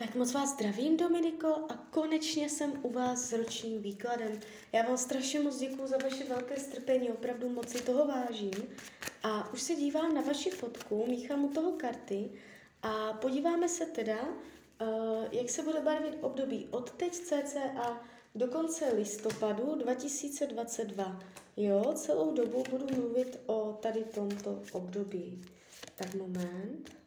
Tak moc vás zdravím, Dominiko, a konečně jsem u vás s ročním výkladem. Já vám strašně moc děkuji za vaše velké strpení, opravdu moc si toho vážím. A už se dívám na vaši fotku, míchám u toho karty a podíváme se teda, uh, jak se bude barvit období od teď cca do konce listopadu 2022. Jo, celou dobu budu mluvit o tady tomto období. Tak moment.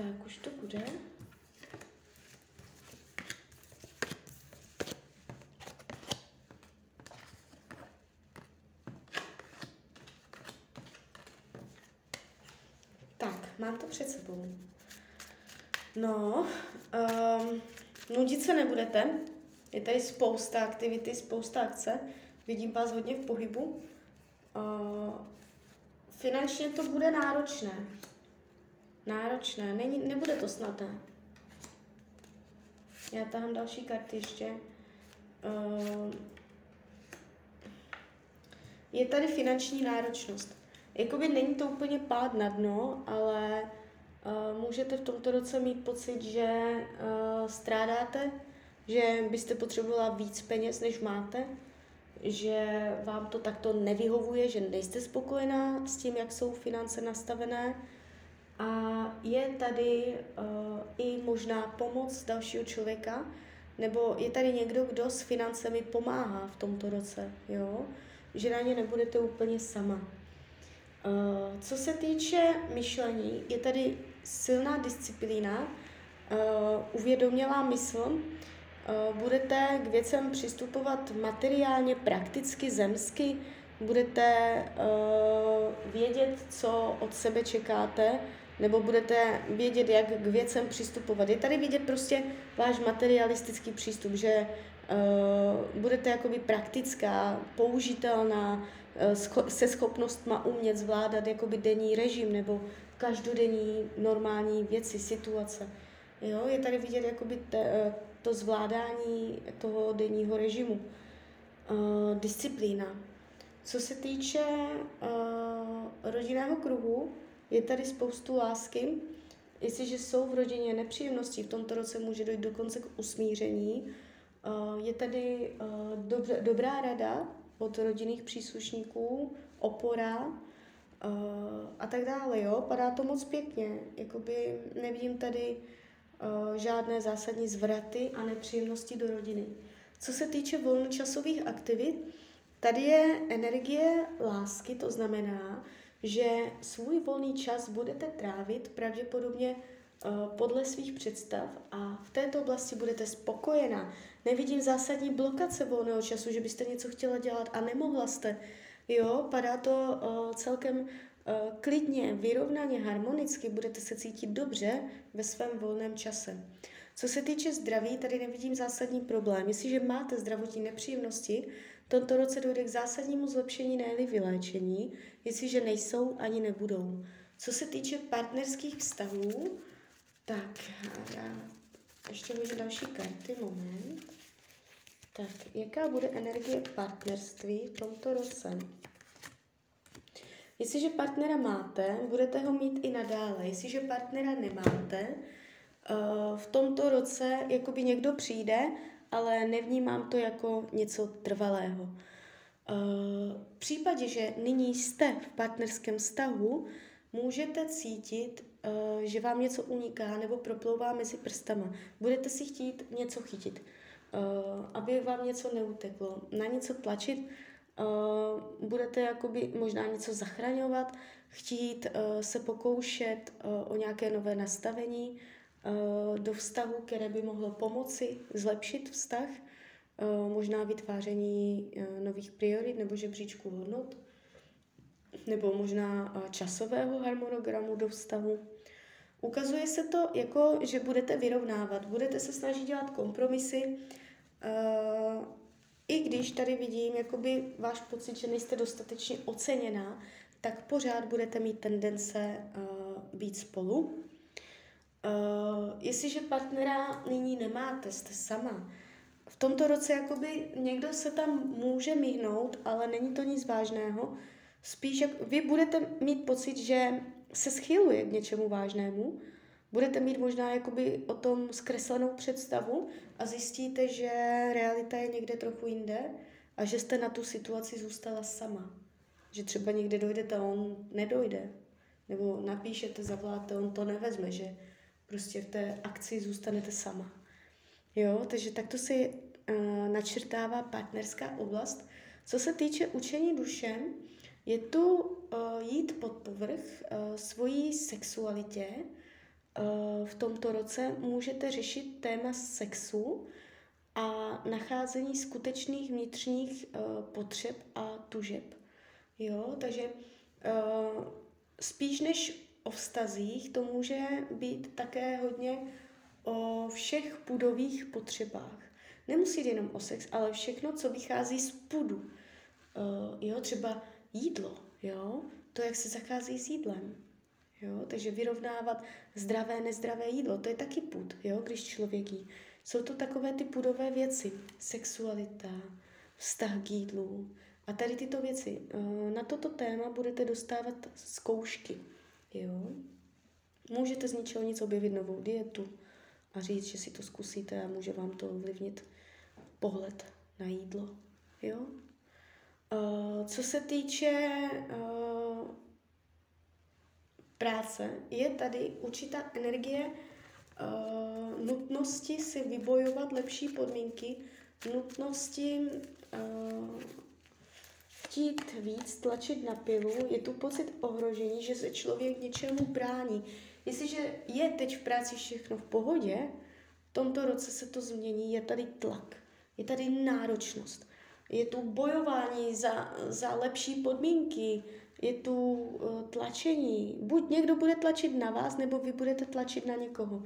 Tak, už to bude. Tak, mám to před sebou. No, um, nudit se nebudete. Je tady spousta aktivity, spousta akce. Vidím vás hodně v pohybu. Uh, finančně to bude náročné náročné, Není, nebude to snadné. Já tahám další karty ještě. Uh, je tady finanční náročnost. Jakoby není to úplně pád na dno, ale uh, můžete v tomto roce mít pocit, že uh, strádáte, že byste potřebovala víc peněz, než máte, že vám to takto nevyhovuje, že nejste spokojená s tím, jak jsou finance nastavené, a je tady uh, i možná pomoc dalšího člověka, nebo je tady někdo, kdo s financemi pomáhá v tomto roce, jo? že na ně nebudete úplně sama. Uh, co se týče myšlení, je tady silná disciplína, uh, uvědomělá mysl, budete k věcem přistupovat materiálně, prakticky, zemsky, budete uh, vědět, co od sebe čekáte, nebo budete vědět, jak k věcem přistupovat. Je tady vidět prostě váš materialistický přístup, že uh, budete jakoby praktická, použitelná, uh, se schopnostma umět zvládat jakoby denní režim nebo každodenní normální věci, situace. Jo, je tady vidět jakoby te, uh, to zvládání toho denního režimu. Uh, disciplína. Co se týče uh, rodinného kruhu, je tady spoustu lásky. Jestliže jsou v rodině nepříjemnosti, v tomto roce může dojít dokonce k usmíření. Eh, je tady eh, dobrá rada od rodinných příslušníků, opora eh, a tak dále. Jo? Padá to moc pěkně. Jakoby nevidím tady žádné zásadní zvraty a nepříjemnosti do rodiny. Co se týče volnočasových aktivit, tady je energie lásky, to znamená, že svůj volný čas budete trávit pravděpodobně uh, podle svých představ a v této oblasti budete spokojená. Nevidím zásadní blokace volného času, že byste něco chtěla dělat a nemohla jste. Jo, padá to uh, celkem uh, klidně, vyrovnaně, harmonicky, budete se cítit dobře ve svém volném čase. Co se týče zdraví, tady nevidím zásadní problém. Jestliže máte zdravotní nepříjemnosti, tomto roce dojde k zásadnímu zlepšení, ne vyléčení, jestliže nejsou ani nebudou. Co se týče partnerských vztahů, tak já ještě můžu další karty, moment. Tak, jaká bude energie partnerství v tomto roce? Jestliže partnera máte, budete ho mít i nadále. Jestliže partnera nemáte, eh, v tomto roce jakoby někdo přijde ale nevnímám to jako něco trvalého. Eh, v případě, že nyní jste v partnerském vztahu, můžete cítit, eh, že vám něco uniká nebo proplouvá mezi prstama. Budete si chtít něco chytit, eh, aby vám něco neuteklo, na něco tlačit, budete jakoby možná něco zachraňovat, chtít se pokoušet o nějaké nové nastavení, do vztahu, které by mohlo pomoci zlepšit vztah, eh, možná vytváření eh, nových priorit nebo žebříčků hodnot, nebo možná časového harmonogramu do vztahu. Ukazuje se to jako, že budete vyrovnávat, budete se snažit dělat kompromisy, i když tady vidím jakoby váš pocit, že nejste dostatečně oceněná, tak pořád budete mít tendence být spolu Uh, jestliže partnera nyní nemáte, jste sama, v tomto roce jakoby někdo se tam může myhnout, ale není to nic vážného. Spíš jak vy budete mít pocit, že se schyluje k něčemu vážnému, budete mít možná jakoby o tom zkreslenou představu a zjistíte, že realita je někde trochu jinde a že jste na tu situaci zůstala sama. Že třeba někde dojdete a on nedojde. Nebo napíšete, zavoláte, on to nevezme, že prostě v té akci zůstanete sama. Jo, takže takto si uh, načrtává partnerská oblast. Co se týče učení duše, je tu uh, jít pod povrch uh, svojí sexualitě. Uh, v tomto roce můžete řešit téma sexu a nacházení skutečných vnitřních uh, potřeb a tužeb. Jo, takže uh, spíš než o vztazích, to může být také hodně o všech pudových potřebách. Nemusí jít jenom o sex, ale všechno, co vychází z pudu. Uh, jo, třeba jídlo, jo, to, jak se zachází s jídlem. Jo, takže vyrovnávat zdravé, nezdravé jídlo, to je taky pud, jo, když člověk jí. Jsou to takové ty pudové věci. Sexualita, vztah k jídlu. A tady tyto věci. Na toto téma budete dostávat zkoušky. Jo? Můžete z ničeho nic objevit novou dietu a říct, že si to zkusíte a může vám to ovlivnit pohled na jídlo. Jo? Uh, co se týče uh, práce, je tady určitá energie uh, nutnosti si vybojovat lepší podmínky, nutnosti uh, chtít víc, tlačit na pilu, je tu pocit ohrožení, že se člověk něčemu brání. Jestliže je teď v práci všechno v pohodě, v tomto roce se to změní, je tady tlak, je tady náročnost, je tu bojování za, za lepší podmínky, je tu uh, tlačení. Buď někdo bude tlačit na vás, nebo vy budete tlačit na někoho.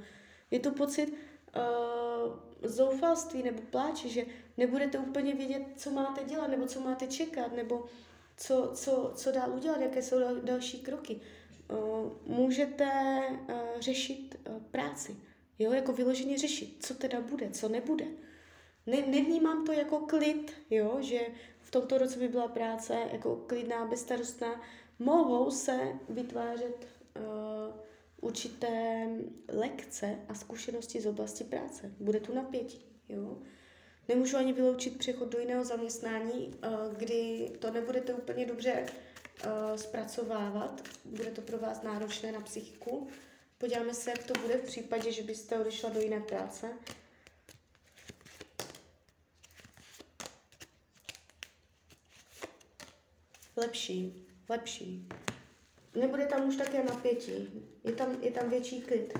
Je tu pocit uh, zoufalství nebo pláče, že nebudete úplně vědět, co máte dělat, nebo co máte čekat, nebo co, co, co dál udělat, jaké jsou další kroky. Uh, můžete uh, řešit uh, práci, jo, jako vyloženě řešit, co teda bude, co nebude. Ne, nevnímám to jako klid, jo, že v tomto roce by byla práce jako klidná, bezstarostná. Mohou se vytvářet uh, určité lekce a zkušenosti z oblasti práce. Bude tu napětí. Jo? Nemůžu ani vyloučit přechod do jiného zaměstnání, eh, kdy to nebudete úplně dobře eh, zpracovávat, bude to pro vás náročné na psychiku. Podíváme se, jak to bude v případě, že byste odešla do jiné práce. Lepší, lepší nebude tam už také napětí. Je tam, je tam větší klid.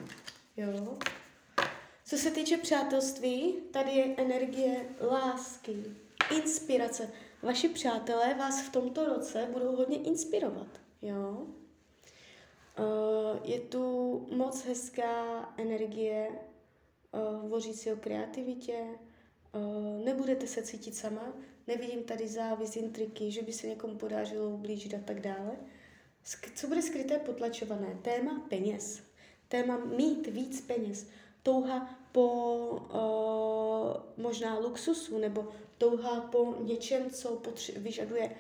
Jo? Co se týče přátelství, tady je energie lásky, inspirace. Vaši přátelé vás v tomto roce budou hodně inspirovat. Jo? Uh, je tu moc hezká energie uh, hovořící o kreativitě, uh, nebudete se cítit sama, nevidím tady závis, intriky, že by se někomu podařilo ublížit a tak dále. Co bude skryté potlačované? Téma peněz. Téma mít víc peněz. Touha po uh, možná luxusu nebo touha po něčem, co potře- vyžaduje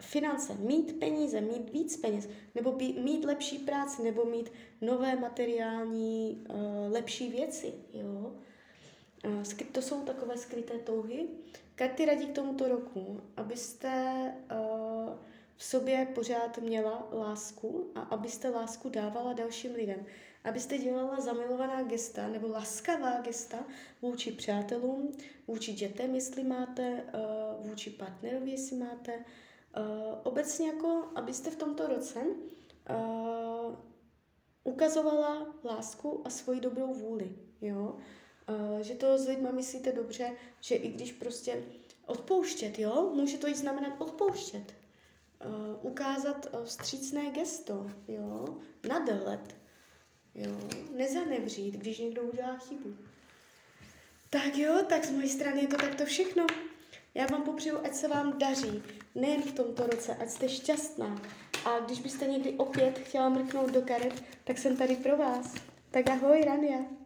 finance, mít peníze, mít víc peněz, nebo by, mít lepší práci, nebo mít nové materiální, uh, lepší věci. Jo? Uh, to jsou takové skryté touhy. Karty radí k tomuto roku, abyste uh, v sobě pořád měla lásku a abyste lásku dávala dalším lidem. Abyste dělala zamilovaná gesta nebo laskavá gesta vůči přátelům, vůči dětem, jestli máte, eh, vůči partnerovi, jestli máte. Eh, obecně jako, abyste v tomto roce eh, ukazovala lásku a svoji dobrou vůli. Jo? Že to s lidma myslíte dobře, že i když prostě odpouštět, jo, může to i znamenat odpouštět uh, ukázat uh, vstřícné gesto, jo, nadhled, jo, nezanevřít, když někdo udělá chybu. Tak jo, tak z mojej strany je to takto všechno. Já vám popřeju, ať se vám daří, nejen v tomto roce, ať jste šťastná. A když byste někdy opět chtěla mrknout do karet, tak jsem tady pro vás. Tak ahoj, Rania.